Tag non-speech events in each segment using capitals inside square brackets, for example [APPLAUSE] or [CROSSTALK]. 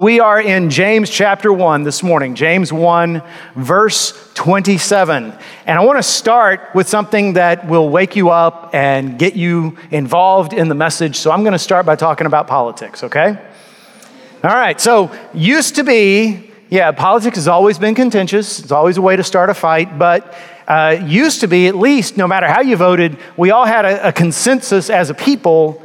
We are in James chapter 1 this morning, James 1, verse 27. And I want to start with something that will wake you up and get you involved in the message. So I'm going to start by talking about politics, okay? All right, so used to be, yeah, politics has always been contentious, it's always a way to start a fight, but uh, used to be, at least, no matter how you voted, we all had a, a consensus as a people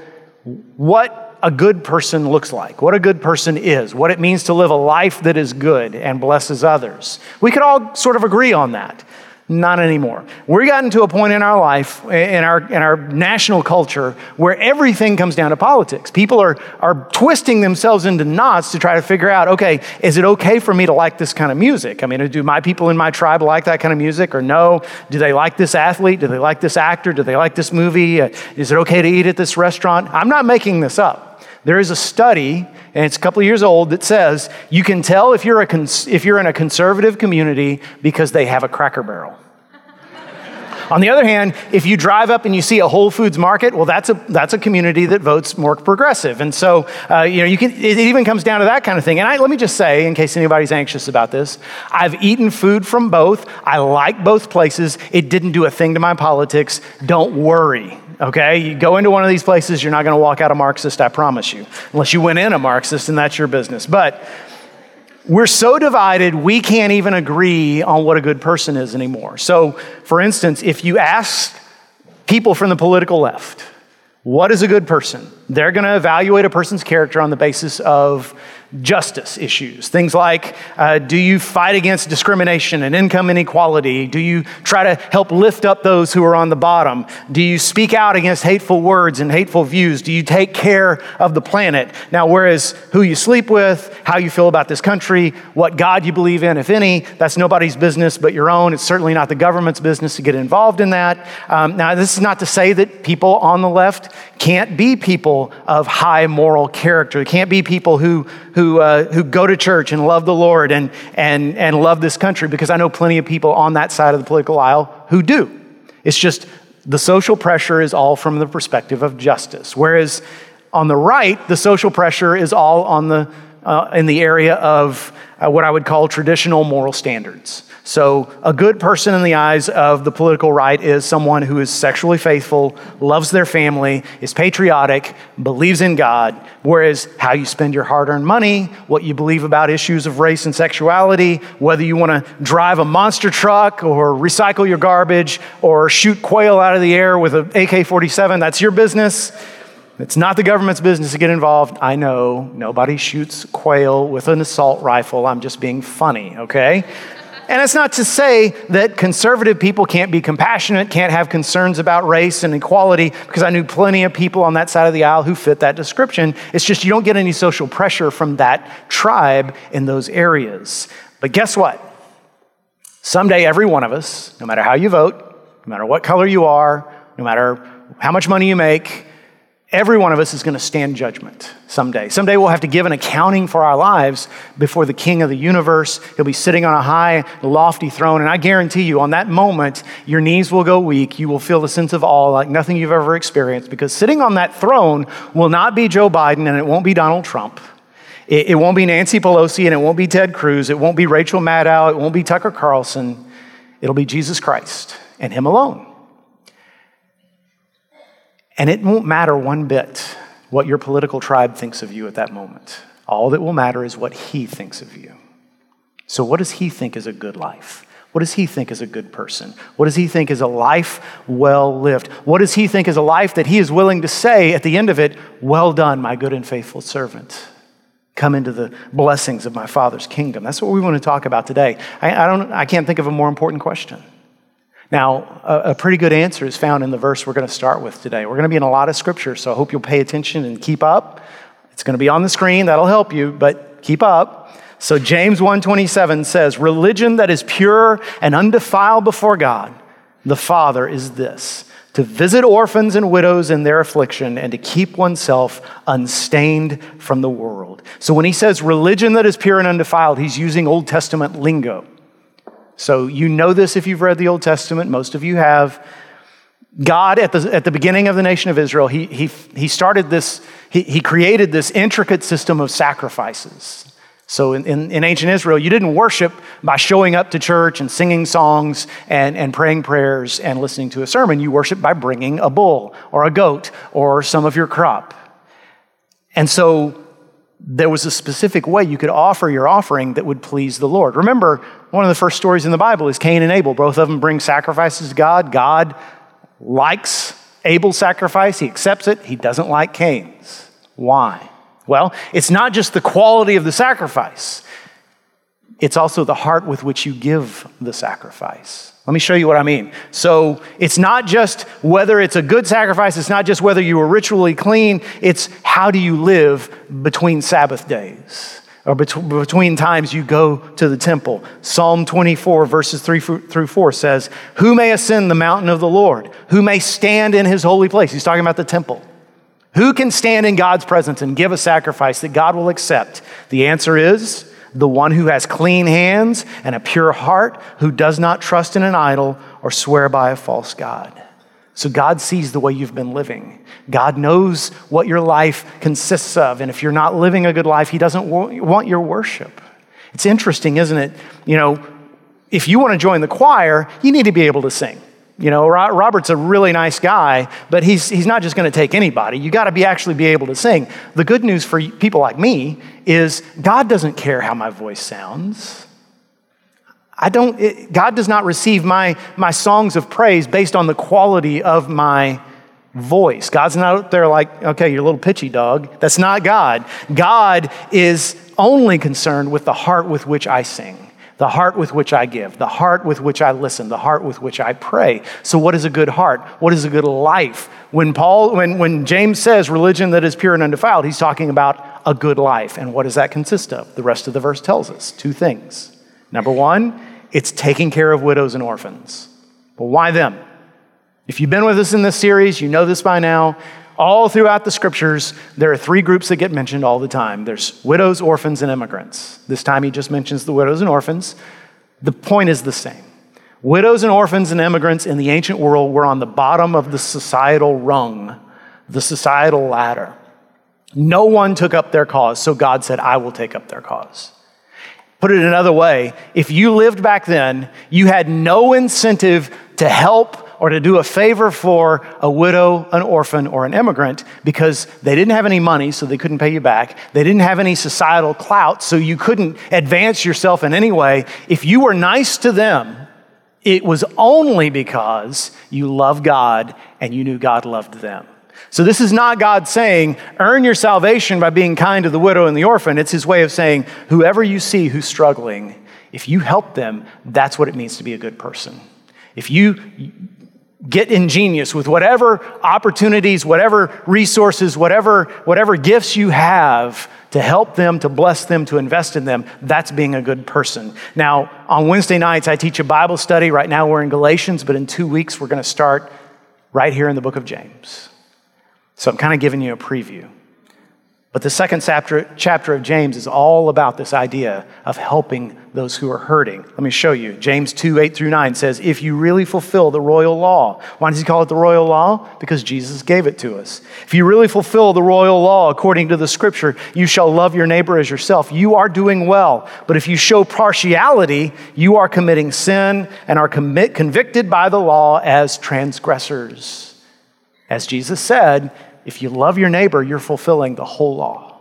what a good person looks like, what a good person is, what it means to live a life that is good and blesses others. We could all sort of agree on that. Not anymore. We've gotten to a point in our life, in our, in our national culture, where everything comes down to politics. People are, are twisting themselves into knots to try to figure out okay, is it okay for me to like this kind of music? I mean, do my people in my tribe like that kind of music or no? Do they like this athlete? Do they like this actor? Do they like this movie? Uh, is it okay to eat at this restaurant? I'm not making this up. There is a study, and it's a couple of years old, that says you can tell if you're, a cons- if you're in a conservative community because they have a cracker barrel. On the other hand, if you drive up and you see a Whole Foods market, well, that's a, that's a community that votes more progressive. And so, uh, you know, you can, it even comes down to that kind of thing. And I, let me just say, in case anybody's anxious about this, I've eaten food from both. I like both places. It didn't do a thing to my politics. Don't worry okay? You go into one of these places, you're not going to walk out a Marxist, I promise you, unless you went in a Marxist, and that's your business. But we're so divided, we can't even agree on what a good person is anymore. So, for instance, if you ask people from the political left, what is a good person? They're going to evaluate a person's character on the basis of justice issues. Things like uh, do you fight against discrimination and income inequality? Do you try to help lift up those who are on the bottom? Do you speak out against hateful words and hateful views? Do you take care of the planet? Now, whereas who you sleep with, how you feel about this country, what God you believe in, if any, that's nobody's business but your own. It's certainly not the government's business to get involved in that. Um, now, this is not to say that people on the left can't be people of high moral character. They can't be people who, who who, uh, who go to church and love the Lord and, and, and love this country because I know plenty of people on that side of the political aisle who do. It's just the social pressure is all from the perspective of justice. Whereas on the right, the social pressure is all on the, uh, in the area of uh, what I would call traditional moral standards. So, a good person in the eyes of the political right is someone who is sexually faithful, loves their family, is patriotic, believes in God. Whereas, how you spend your hard earned money, what you believe about issues of race and sexuality, whether you want to drive a monster truck or recycle your garbage or shoot quail out of the air with an AK 47, that's your business. It's not the government's business to get involved. I know nobody shoots quail with an assault rifle. I'm just being funny, okay? And it's not to say that conservative people can't be compassionate, can't have concerns about race and equality, because I knew plenty of people on that side of the aisle who fit that description. It's just you don't get any social pressure from that tribe in those areas. But guess what? Someday, every one of us, no matter how you vote, no matter what color you are, no matter how much money you make, Every one of us is going to stand judgment someday. Someday we'll have to give an accounting for our lives before the King of the universe. He'll be sitting on a high, lofty throne. And I guarantee you, on that moment, your knees will go weak. You will feel a sense of awe like nothing you've ever experienced because sitting on that throne will not be Joe Biden and it won't be Donald Trump. It, it won't be Nancy Pelosi and it won't be Ted Cruz. It won't be Rachel Maddow. It won't be Tucker Carlson. It'll be Jesus Christ and Him alone. And it won't matter one bit what your political tribe thinks of you at that moment. All that will matter is what he thinks of you. So, what does he think is a good life? What does he think is a good person? What does he think is a life well lived? What does he think is a life that he is willing to say at the end of it, Well done, my good and faithful servant? Come into the blessings of my Father's kingdom. That's what we want to talk about today. I, I don't, I can't think of a more important question. Now, a, a, pretty good answer is found in the verse we're going to start with today. We're going to be in a lot of scripture, so I hope you'll pay attention and keep up. It's going to be on the screen, that'll help you, but keep up. So James 1:27 says, "Religion that is pure and undefiled before God, the Father is this: to visit orphans and widows in their affliction and to keep oneself unstained from the world." So when he says religion that is pure and undefiled, he's using Old Testament lingo. So you know this if you've read the Old Testament, most of you have. God, at the, at the beginning of the nation of Israel, he, he, he started this, he, he created this intricate system of sacrifices. So in, in, in, ancient Israel, you didn't worship by showing up to church and singing songs and, and praying prayers and listening to a sermon. You worship by bringing a bull or a goat or some of your crop. And so there was a specific way you could offer your offering that would please the Lord. Remember, one of the first stories in the Bible is Cain and Abel. Both of them bring sacrifices to God. God likes Abel's sacrifice, he accepts it. He doesn't like Cain's. Why? Well, it's not just the quality of the sacrifice, it's also the heart with which you give the sacrifice. Let me show you what I mean. So it's not just whether it's a good sacrifice, it's not just whether you were ritually clean, it's how do you live between Sabbath days or between times you go to the temple. Psalm 24, verses 3 through 4 says, Who may ascend the mountain of the Lord? Who may stand in his holy place? He's talking about the temple. Who can stand in God's presence and give a sacrifice that God will accept? The answer is the one who has clean hands and a pure heart, who does not trust in an idol or swear by a false God. So God sees the way you've been living. God knows what your life consists of. And if you're not living a good life, He doesn't want your worship. It's interesting, isn't it? You know, if you want to join the choir, you need to be able to sing. You know, Robert's a really nice guy, but he's, he's not just going to take anybody. You got to be actually be able to sing. The good news for people like me is God doesn't care how my voice sounds. I don't, it, God does not receive my, my songs of praise based on the quality of my voice. God's not out there like, okay, you're a little pitchy dog. That's not God. God is only concerned with the heart with which I sing the heart with which I give, the heart with which I listen, the heart with which I pray. So, what is a good heart? What is a good life? When Paul, when, when James says religion that is pure and undefiled, he's talking about a good life. And what does that consist of? The rest of the verse tells us two things. Number one, it's taking care of widows and orphans. But why them? If you've been with us in this series, you know this by now. All throughout the scriptures, there are three groups that get mentioned all the time there's widows, orphans, and immigrants. This time he just mentions the widows and orphans. The point is the same. Widows and orphans and immigrants in the ancient world were on the bottom of the societal rung, the societal ladder. No one took up their cause, so God said, I will take up their cause. Put it another way, if you lived back then, you had no incentive to help or to do a favor for a widow, an orphan, or an immigrant because they didn't have any money, so they couldn't pay you back. They didn't have any societal clout, so you couldn't advance yourself in any way. If you were nice to them, it was only because you loved God and you knew God loved them. So, this is not God saying, earn your salvation by being kind to the widow and the orphan. It's his way of saying, whoever you see who's struggling, if you help them, that's what it means to be a good person. If you get ingenious with whatever opportunities, whatever resources, whatever, whatever gifts you have to help them, to bless them, to invest in them. That's being a good person. Now, on Wednesday nights, I teach a Bible study. Right now, we're in Galatians, but in two weeks, we're going to start right here in the book of James. So I'm kind of giving you a preview. But the second chapter, chapter of James is all about this idea of helping those who are hurting. Let me show you. James 2 8 through 9 says, If you really fulfill the royal law, why does he call it the royal law? Because Jesus gave it to us. If you really fulfill the royal law according to the scripture, you shall love your neighbor as yourself. You are doing well. But if you show partiality, you are committing sin and are commit, convicted by the law as transgressors. As Jesus said, if you love your neighbor, you're fulfilling the whole law.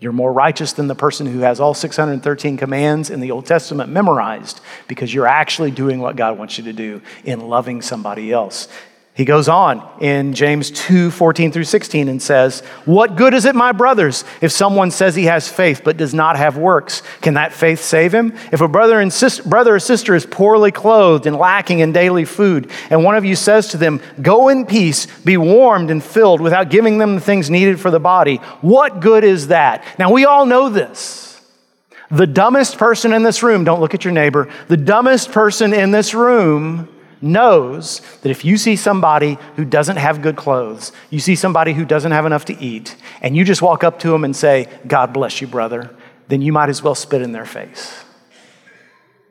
You're more righteous than the person who has all 613 commands in the Old Testament memorized because you're actually doing what God wants you to do in loving somebody else. He goes on in James 2 14 through 16 and says, What good is it, my brothers, if someone says he has faith but does not have works? Can that faith save him? If a brother, and sis- brother or sister is poorly clothed and lacking in daily food, and one of you says to them, Go in peace, be warmed and filled without giving them the things needed for the body, what good is that? Now, we all know this. The dumbest person in this room, don't look at your neighbor, the dumbest person in this room knows that if you see somebody who doesn't have good clothes, you see somebody who doesn't have enough to eat, and you just walk up to them and say, God bless you, brother, then you might as well spit in their face.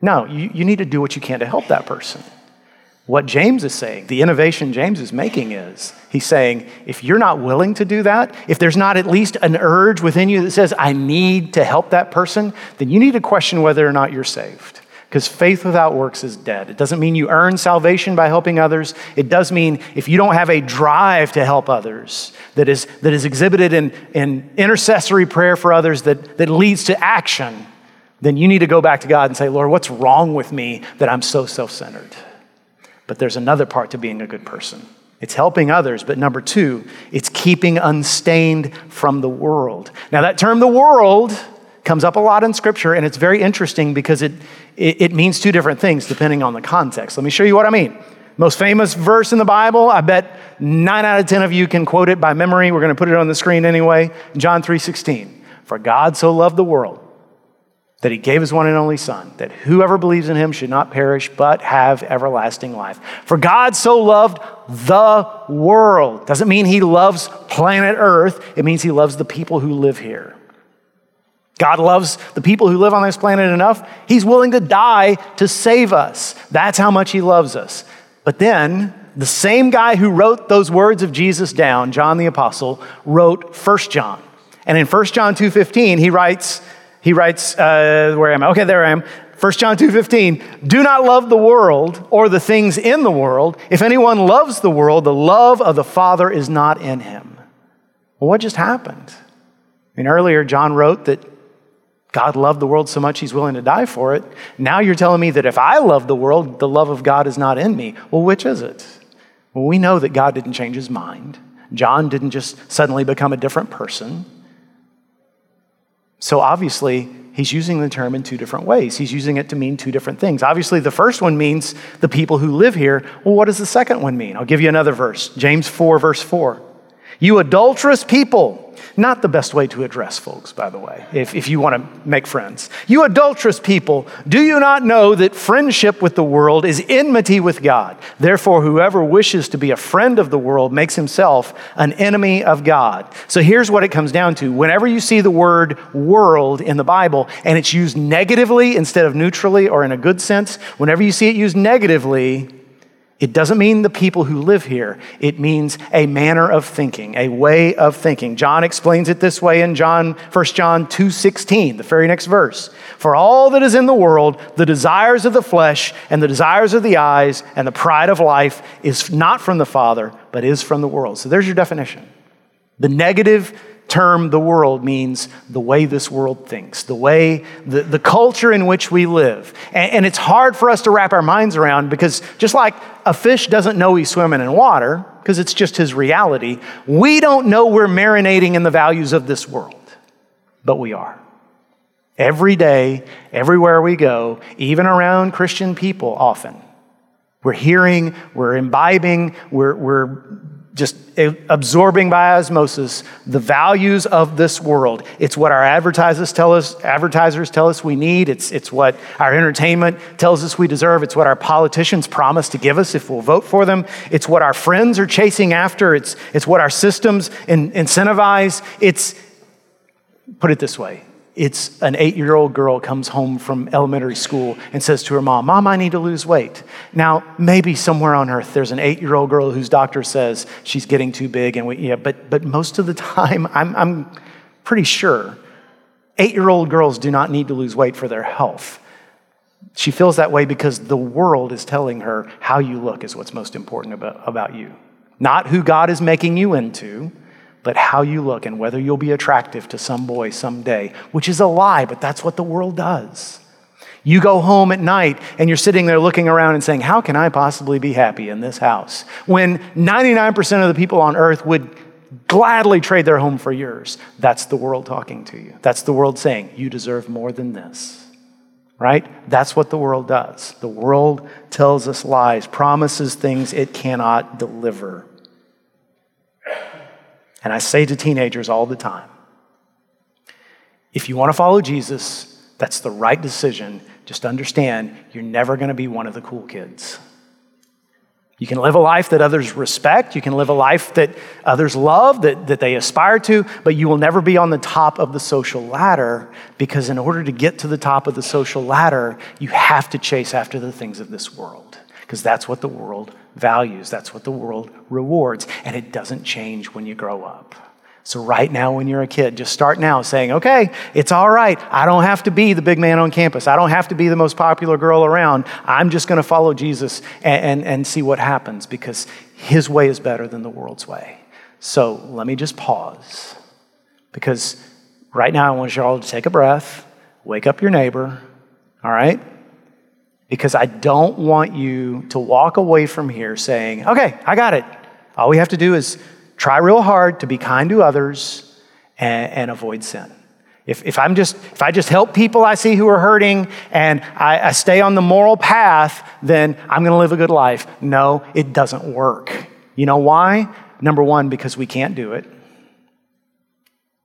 No, you, you need to do what you can to help that person. What James is saying, the innovation James is making is he's saying, if you're not willing to do that, if there's not at least an urge within you that says, I need to help that person, then you need to question whether or not you're saved. Because faith without works is dead. It doesn't mean you earn salvation by helping others. It does mean if you don't have a drive to help others that is, that is exhibited in, in intercessory prayer for others that, that leads to action, then you need to go back to God and say, Lord, what's wrong with me that I'm so self centered? But there's another part to being a good person. It's helping others, but number two, it's keeping unstained from the world. Now, that term, the world, comes up a lot in Scripture, and it's very interesting because it, it, it, means two different things depending on the context. Let me show you what I mean. Most famous verse in the Bible, I bet nine out of 10 of you can quote it by memory. We're going to put it on the screen anyway. John 3 16. For God so loved the world that he gave his one and only Son, that whoever believes in him should not perish, but have everlasting life. For God so loved the world. Doesn't mean he loves planet Earth, it means he loves the people who live here. God loves the people who live on this planet enough, he's willing to die to save us. That's how much he loves us. But then, the same guy who wrote those words of Jesus down, John the apostle, wrote 1 John. And in 1 John 2:15, he writes he writes, uh, where am I? Okay, there I am. 1 John 2:15, do not love the world or the things in the world. If anyone loves the world, the love of the Father is not in him. Well, what just happened? I mean, earlier John wrote that God loved the world so much he's willing to die for it. Now you're telling me that if I love the world, the love of God is not in me. Well, which is it? Well, we know that God didn't change his mind. John didn't just suddenly become a different person. So obviously, he's using the term in two different ways. He's using it to mean two different things. Obviously, the first one means the people who live here. Well, what does the second one mean? I'll give you another verse James 4, verse 4. You adulterous people. Not the best way to address folks, by the way, if, if you want to make friends. You adulterous people, do you not know that friendship with the world is enmity with God? Therefore, whoever wishes to be a friend of the world makes himself an enemy of God. So here's what it comes down to. Whenever you see the word world in the Bible and it's used negatively instead of neutrally or in a good sense, whenever you see it used negatively, it doesn't mean the people who live here. It means a manner of thinking, a way of thinking. John explains it this way in John 1 John 2:16, the very next verse. For all that is in the world, the desires of the flesh and the desires of the eyes and the pride of life is not from the Father, but is from the world. So there's your definition. The negative term the world means the way this world thinks, the way, the, the culture in which we live. And, and, it's hard for us to wrap our minds around because just like a fish doesn't know he's swimming in water, because it's just his reality, we don't know we're marinating in the values of this world, but we are. Every day, everywhere we go, even around Christian people often, we're hearing, we're imbibing, we're, we're just absorbing by osmosis the values of this world. It's what our advertisers tell us, advertisers tell us we need. It's, it's what our entertainment tells us we deserve. It's what our politicians promise to give us if we'll vote for them. It's what our friends are chasing after. It's, it's what our systems in, incentivize. It's, put it this way, it's an eight year old girl comes home from elementary school and says to her mom, Mom, I need to lose weight. Now, maybe somewhere on earth there's an eight year old girl whose doctor says she's getting too big. And we, yeah, but, but most of the [LAUGHS] time, I'm, I'm pretty sure eight year old girls do not need to lose weight for their health. She feels that way because the world is telling her how you look is what's most important about, about you, not who God is making you into but how you look and whether you'll be attractive to some boy someday, which is a lie, but that's what the world does. You go home at night and you're sitting there looking around and saying, How can I possibly be happy in this house? When 99% of the people on earth would gladly trade their home for yours. That's the world talking to you. That's the world saying, You deserve more than this. Right? That's what the world does. The world tells us lies, promises things it cannot deliver. And I say to teenagers all the time if you want to follow Jesus, that's the right decision. Just understand you're never going to be one of the cool kids. You can live a life that others respect. You can live a life that others love, that, that they aspire to, but you will never be on the top of the social ladder because, in order to get to the top of the social ladder, you have to chase after the things of this world. because that's what the world values, that's what the world rewards, and it doesn't change when you grow up. So, right now, when you're a kid, just start now saying, okay, it's all right. I don't have to be the big man on campus. I don't have to be the most popular girl around. I'm just going to follow Jesus and, and, and, see what happens because his way is better than the world's way. So, let me just pause because right now, I want you all to take a breath, wake up your neighbor, all right? Because I don't want you to walk away from here saying, okay, I got it. All we have to do is try real hard to be kind to others and, and avoid sin. If, if, I'm just, if I just help people I see who are hurting and I, I stay on the moral path, then I'm going to live a good life. No, it doesn't work. You know why? Number one, because we can't do it.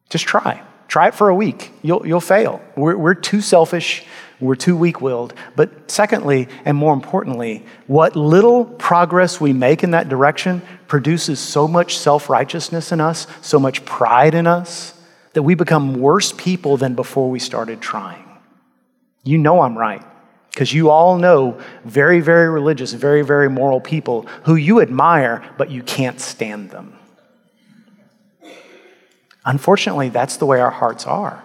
Just try. Try it for a week. You'll, you'll fail. We're, we're too selfish. We're too weak willed. But secondly, and more importantly, what little progress we make in that direction produces so much self righteousness in us, so much pride in us, that we become worse people than before we started trying. You know I'm right. Because you all know very, very religious, very, very moral people who you admire, but you can't stand them. Unfortunately, that's the way our hearts are.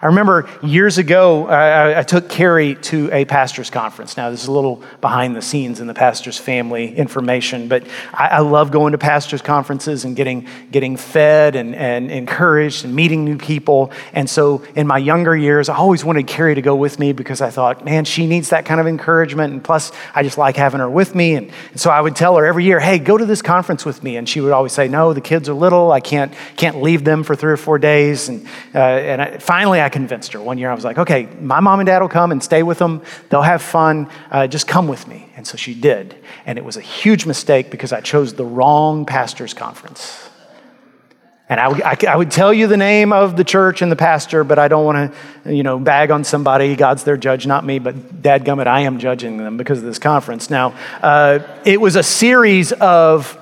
I remember years ago, I, I, took Carrie to a pastor's conference. Now, this is a little behind the scenes in the pastor's family information, but I, I love going to pastor's conferences and getting, getting fed and, and encouraged and meeting new people. And so, in my younger years, I always wanted Carrie to go with me because I thought, man, she needs that kind of encouragement. And plus, I just like having her with me. And, and so, I would tell her every year, hey, go to this conference with me. And she would always say, no, the kids are little. I can't, can't leave them for three or four days. And, uh, and I, finally, I convinced her. One year I was like, okay, my mom and dad will come and stay with them. They'll have fun. Uh, just come with me. And so she did. And it was a huge mistake because I chose the wrong pastor's conference. And I, I, would tell you the name of the church and the pastor, but I don't want to, you know, bag on somebody. God's their judge, not me. But dadgummit, I am judging them because of this conference. Now, uh, it was a series of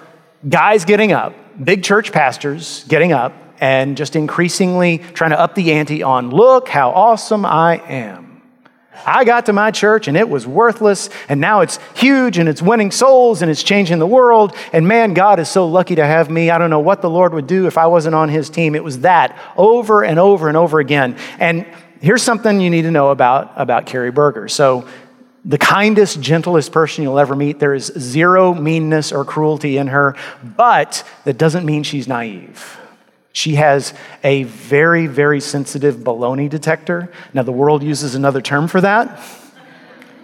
guys getting up, big church pastors getting up, and just increasingly trying to up the ante on look how awesome I am. I got to my church and it was worthless, and now it's huge and it's winning souls and it's changing the world. And man, God is so lucky to have me. I don't know what the Lord would do if I wasn't on his team. It was that over and over and over again. And here's something you need to know about, about Carrie Berger. So, the kindest, gentlest person you'll ever meet. There is zero meanness or cruelty in her, but that doesn't mean she's naive. She has a very, very sensitive baloney detector. Now, the world uses another term for that.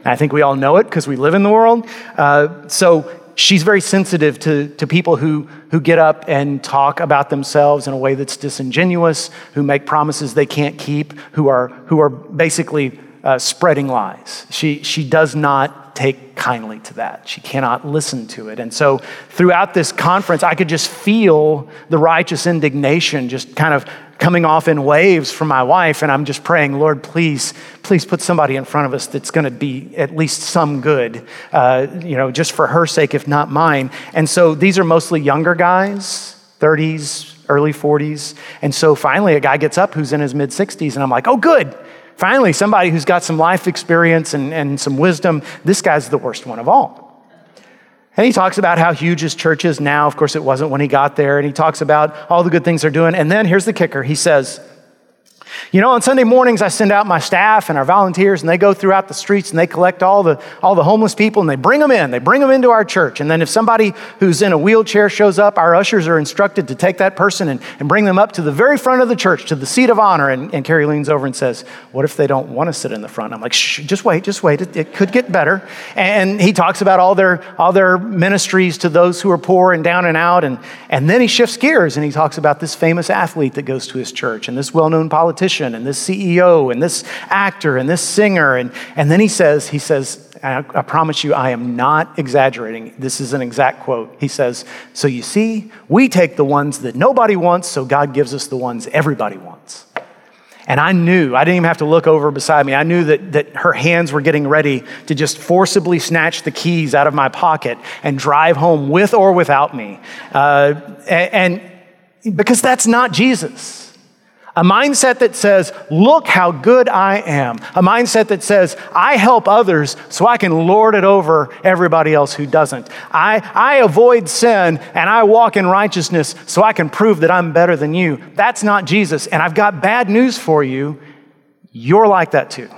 I think we all know it because we live in the world. Uh, so she's very sensitive to, to people who, who get up and talk about themselves in a way that's disingenuous, who make promises they can't keep, who are, who are basically uh, spreading lies. She, she does not take kindly to that. She cannot listen to it. And so throughout this conference, I could just feel the righteous indignation just kind of coming off in waves from my wife. And I'm just praying, Lord, please, please put somebody in front of us that's going to be at least some good, uh, you know, just for her sake, if not mine. And so these are mostly younger guys, 30s, early 40s. And so finally, a guy gets up who's in his mid 60s, and I'm like, oh, good. Finally, somebody who's got some life experience and, and some wisdom. This guy's the worst one of all. And he talks about how huge his church is now. Of course, it wasn't when he got there. And he talks about all the good things they're doing. And then here's the kicker he says, you know, on Sunday mornings, I send out my staff and our volunteers, and they go throughout the streets and they collect all the, all the homeless people and they bring them in. They bring them into our church. And then if somebody who's in a wheelchair shows up, our ushers are instructed to take that person and, and bring them up to the very front of the church, to the seat of honor. And, and Carrie leans over and says, What if they don't want to sit in the front? I'm like, Shh, just wait, just wait. It, it could get better. And he talks about all their, all their ministries to those who are poor and down and out. And, and then he shifts gears and he talks about this famous athlete that goes to his church and this well known politician politician and this CEO and this actor and this singer. And, and then he says, he says, I, I promise you, I am not exaggerating. This is an exact quote. He says, So you see, we take the ones that nobody wants, so God gives us the ones everybody wants. And I knew, I didn't even have to look over beside me. I knew that, that her hands were getting ready to just forcibly snatch the keys out of my pocket and drive home with or without me. Uh, and, and because that's not Jesus. A mindset that says, Look how good I am. A mindset that says, I help others so I can lord it over everybody else who doesn't. I, I avoid sin and I walk in righteousness so I can prove that I'm better than you. That's not Jesus. And I've got bad news for you. You're like that too.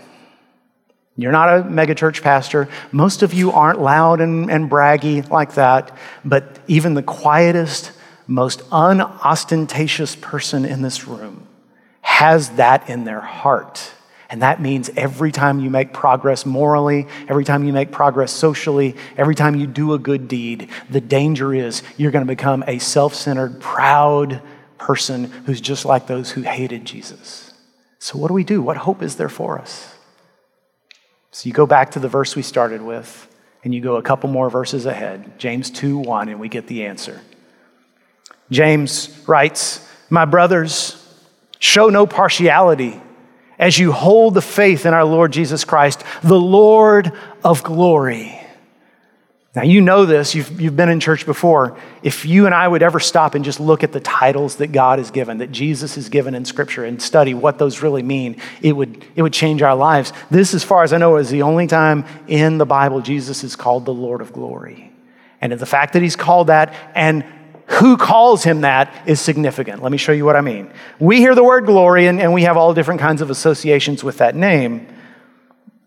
You're not a megachurch pastor. Most of you aren't loud and, and braggy like that. But even the quietest, most unostentatious person in this room has that in their heart. And that means every time you make progress morally, every time you make progress socially, every time you do a good deed, the danger is you're going to become a self centered, proud person who's just like those who hated Jesus. So, what do we do? What hope is there for us? So, you go back to the verse we started with, and you go a couple more verses ahead James 2 1, and we get the answer. James writes, My brothers, show no partiality as you hold the faith in our Lord Jesus Christ, the Lord of glory. Now, you know this, you've, you've been in church before. If you and I would ever stop and just look at the titles that God has given, that Jesus has given in Scripture, and study what those really mean, it would, it would change our lives. This, as far as I know, is the only time in the Bible Jesus is called the Lord of glory. And the fact that he's called that and who calls him that is significant. Let me show you what I mean. We hear the word glory, and, and we have all different kinds of associations with that name.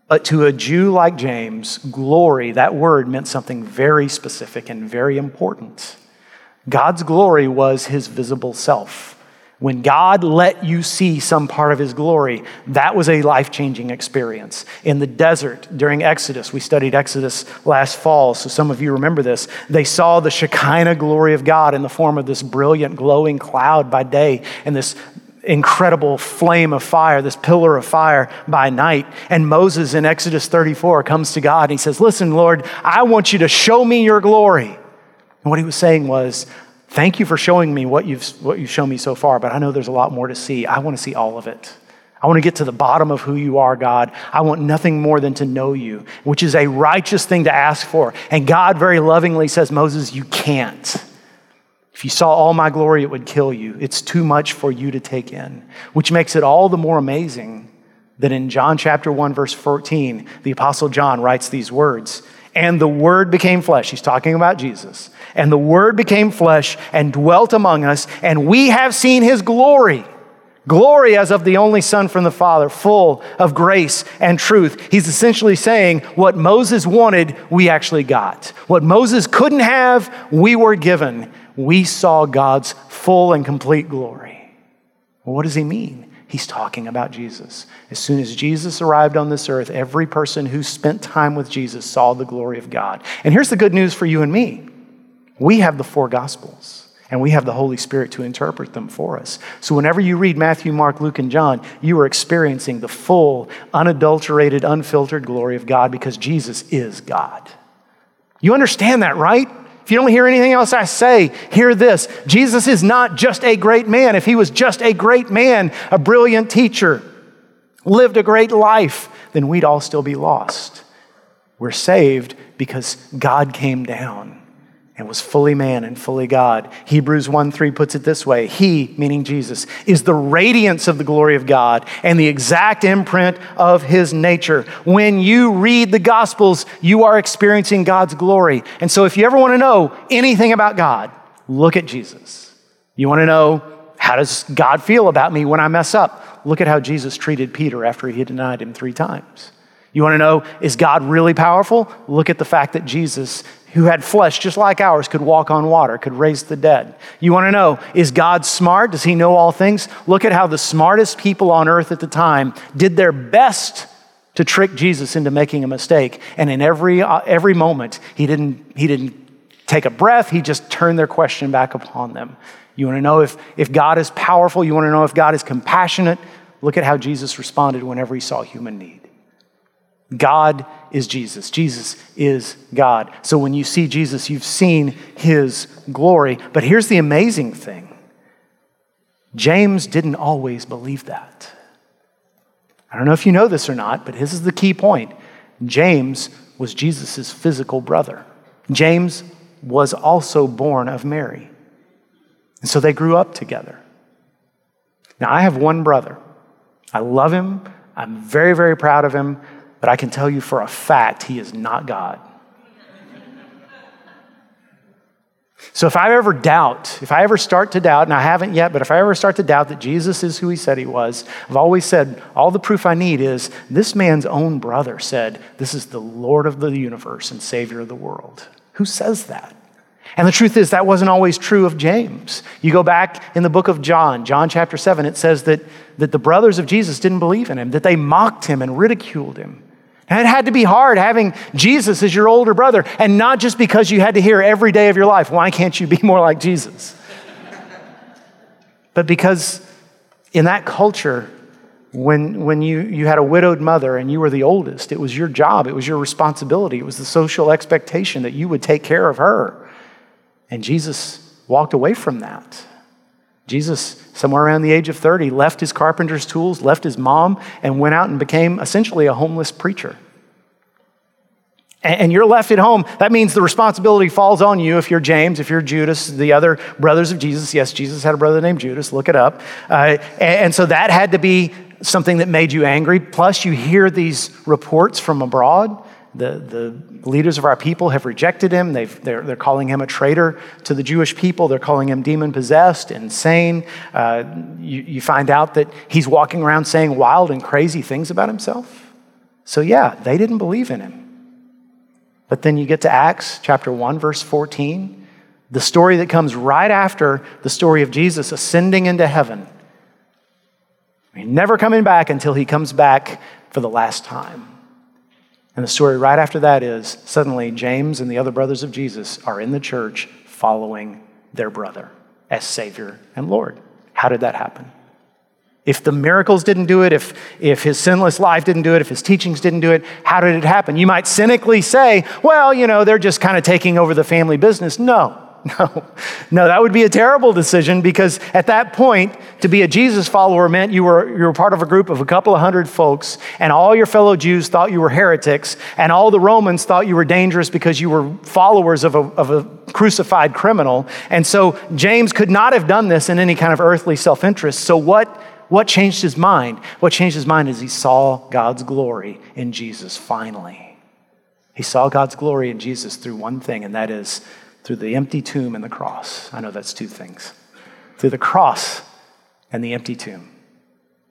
But to a Jew like James, glory, that word meant something very specific and very important. God's glory was his visible self. When God let you see some part of his glory, that was a life changing experience. In the desert during Exodus, we studied Exodus last fall, so some of you remember this. They saw the Shekinah glory of God in the form of this brilliant, glowing cloud by day and this incredible flame of fire, this pillar of fire by night. And Moses in Exodus 34 comes to God and he says, Listen, Lord, I want you to show me your glory. And what he was saying was, Thank you for showing me what you've, what you've shown me so far, but I know there's a lot more to see. I want to see all of it. I want to get to the bottom of who you are, God. I want nothing more than to know you, which is a righteous thing to ask for. And God very lovingly says, Moses, you can't. If you saw all my glory, it would kill you. It's too much for you to take in, which makes it all the more amazing that in John chapter 1, verse 14, the Apostle John writes these words and the Word became flesh. He's talking about Jesus. And the Word became flesh and dwelt among us, and we have seen His glory. Glory as of the only Son from the Father, full of grace and truth. He's essentially saying what Moses wanted, we actually got. What Moses couldn't have, we were given. We saw God's full and complete glory. Well, what does he mean? He's talking about Jesus. As soon as Jesus arrived on this earth, every person who spent time with Jesus saw the glory of God. And here's the good news for you and me we have the four Gospels. And we have the Holy Spirit to interpret them for us. So, whenever you read Matthew, Mark, Luke, and John, you are experiencing the full, unadulterated, unfiltered glory of God because Jesus is God. You understand that, right? If you don't hear anything else I say, hear this. Jesus is not just a great man. If he was just a great man, a brilliant teacher, lived a great life, then we'd all still be lost. We're saved because God came down and was fully man and fully God. Hebrews 1 3 puts it this way He, meaning Jesus, is the radiance of the glory of God and the exact imprint of his nature. When you read the Gospels, you are experiencing God's glory. And so, if you ever want to know anything about God, look at Jesus. You want to know how does God feel about me when I mess up? Look at how Jesus treated Peter after he denied him three times. You want to know, is God really powerful? Look at the fact that Jesus who had flesh just like ours could walk on water, could raise the dead. You want to know, is God smart? Does he know all things? Look at how the smartest people on earth at the time did their best to trick Jesus into making a mistake. And in every, uh, every moment, he didn't, he didn't take a breath, he just turned their question back upon them. You want to know if, if God is powerful? You want to know if God is compassionate? Look at how Jesus responded whenever he saw human need. God is Jesus. Jesus is God. So when you see Jesus, you've seen his glory. But here's the amazing thing James didn't always believe that. I don't know if you know this or not, but this is the key point. James was Jesus' physical brother. James was also born of Mary. And so they grew up together. Now, I have one brother. I love him. I'm very, very proud of him, but I can tell you for a fact he is not God. So if I ever doubt, if I ever start to doubt, and I haven't yet, but if I ever start to doubt that Jesus is who he said he was, I've always said all the proof I need is this man's own brother said, This is the Lord of the universe and Savior of the world. Who says that? And the truth is, that wasn't always true of James. You go back in the book of John, John chapter 7, it says that, that the brothers of Jesus didn't believe in him, that they mocked him and ridiculed him. It had to be hard having Jesus as your older brother, and not just because you had to hear every day of your life, why can't you be more like Jesus? but because in that culture, when, when you, you had a widowed mother and you were the oldest, it was your job, it was your responsibility, it was the social expectation that you would take care of her. And Jesus walked away from that. Jesus, somewhere around the age of 30, left his carpenter's tools, left his mom, and went out and became essentially a homeless preacher. And you're left at home. That means the responsibility falls on you if you're James, if you're Judas, the other brothers of Jesus. Yes, Jesus had a brother named Judas. Look it up. Uh, and so that had to be something that made you angry. Plus, you hear these reports from abroad the, the leaders of our people have rejected him. they are they're, they're calling him a traitor to the Jewish people. They're calling him demon possessed, insane. Uh, you, you find out that he's walking around saying wild and crazy things about himself. So, yeah, they didn't believe in him. But then you get to Acts chapter 1, verse 14, the story that comes right after the story of Jesus ascending into heaven. never coming back until he comes back for the last time. And the story right after that is suddenly James and the other brothers of Jesus are in the church following their brother as Savior and Lord. How did that happen? If the miracles didn't do it, if, if his sinless life didn't do it, if his teachings didn't do it, how did it happen? You might cynically say, well, you know, they're just kind of taking over the family business. No. [LAUGHS] No, no, that would be a terrible decision because at that point, to be a Jesus follower meant you were, you were part of a group of a couple of hundred folks, and all your fellow Jews thought you were heretics, and all the Romans thought you were dangerous because you were followers of a, of a crucified criminal. And so James could not have done this in any kind of earthly self interest. So, what, what changed his mind? What changed his mind is he saw God's glory in Jesus finally. He saw God's glory in Jesus through one thing, and that is through the empty tomb and the cross. I know that's two things. Through the cross and the empty tomb.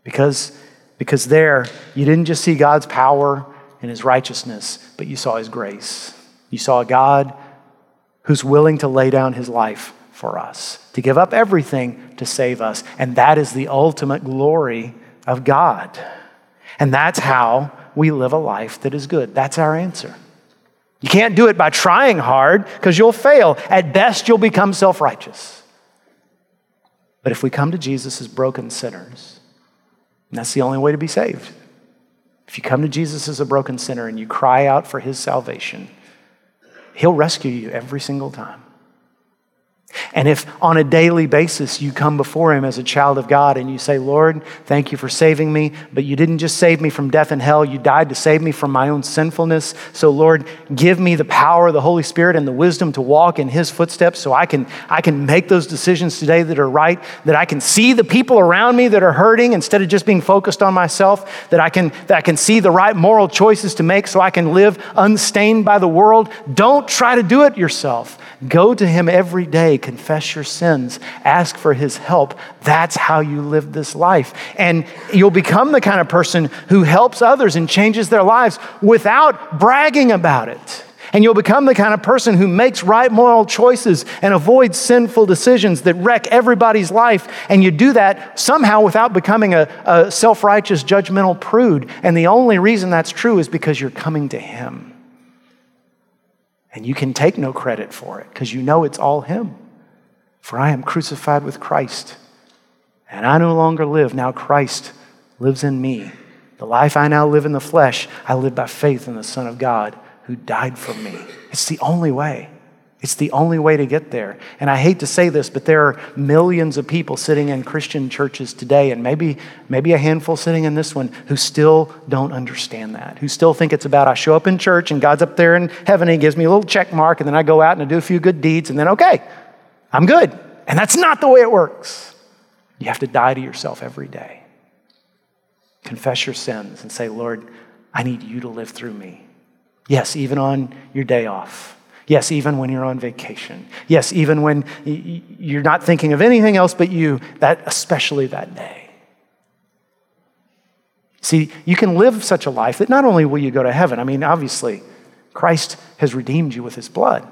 Because, because there, you didn't just see God's power and his righteousness, but you saw his grace. You saw a God who's willing to lay down his life for us, to give up everything to save us. And that is the ultimate glory of God. And that's how we live a life that is good. That's our answer. You can't do it by trying hard because you'll fail. At best, you'll become self righteous. But if we come to Jesus as broken sinners, that's the only way to be saved. If you come to Jesus as a broken sinner and you cry out for his salvation, he'll rescue you every single time. And if on a daily basis you come before Him as a child of God and you say, Lord, thank you for saving me, but you didn't just save me from death and hell, you died to save me from my own sinfulness. So, Lord, give me the power of the Holy Spirit and the wisdom to walk in His footsteps so I can, I can make those decisions today that are right, that I can see the people around me that are hurting instead of just being focused on myself, that I can, that I can see the right moral choices to make so I can live unstained by the world. Don't try to do it yourself. Go to Him every day, confess your sins, ask for His help. That's how you live this life. And you'll become the kind of person who helps others and changes their lives without bragging about it. And you'll become the kind of person who makes right moral choices and avoids sinful decisions that wreck everybody's life. And you do that somehow without becoming a, a self righteous, judgmental prude. And the only reason that's true is because you're coming to Him. And you can take no credit for it because you know it's all Him. For I am crucified with Christ, and I no longer live. Now Christ lives in me. The life I now live in the flesh, I live by faith in the Son of God who died for me. It's the only way. It's the only way to get there. And I hate to say this, but there are millions of people sitting in Christian churches today, and maybe, maybe a handful sitting in this one, who still don't understand that, who still think it's about I show up in church and God's up there in heaven and He gives me a little check mark, and then I go out and I do a few good deeds, and then, okay, I'm good. And that's not the way it works. You have to die to yourself every day. Confess your sins and say, Lord, I need you to live through me. Yes, even on your day off. Yes, even when you're on vacation. Yes, even when you're not thinking of anything else but you, that especially that day. See, you can live such a life that not only will you go to heaven, I mean, obviously, Christ has redeemed you with his blood.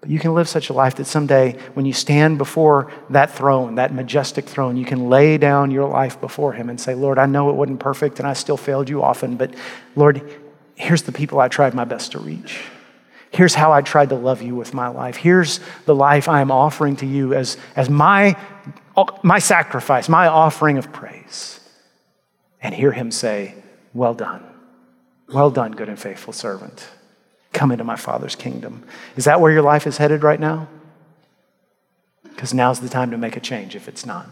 But you can live such a life that someday, when you stand before that throne, that majestic throne, you can lay down your life before Him and say, Lord, I know it wasn't perfect and I still failed you often, but Lord, here's the people I tried my best to reach. Here's how I tried to love you with my life. Here's the life I am offering to you as, as my, my sacrifice, my offering of praise. And hear Him say, Well done. Well done, good and faithful servant. Come into my Father's kingdom. Is that where your life is headed right now? Because now's the time to make a change if it's not.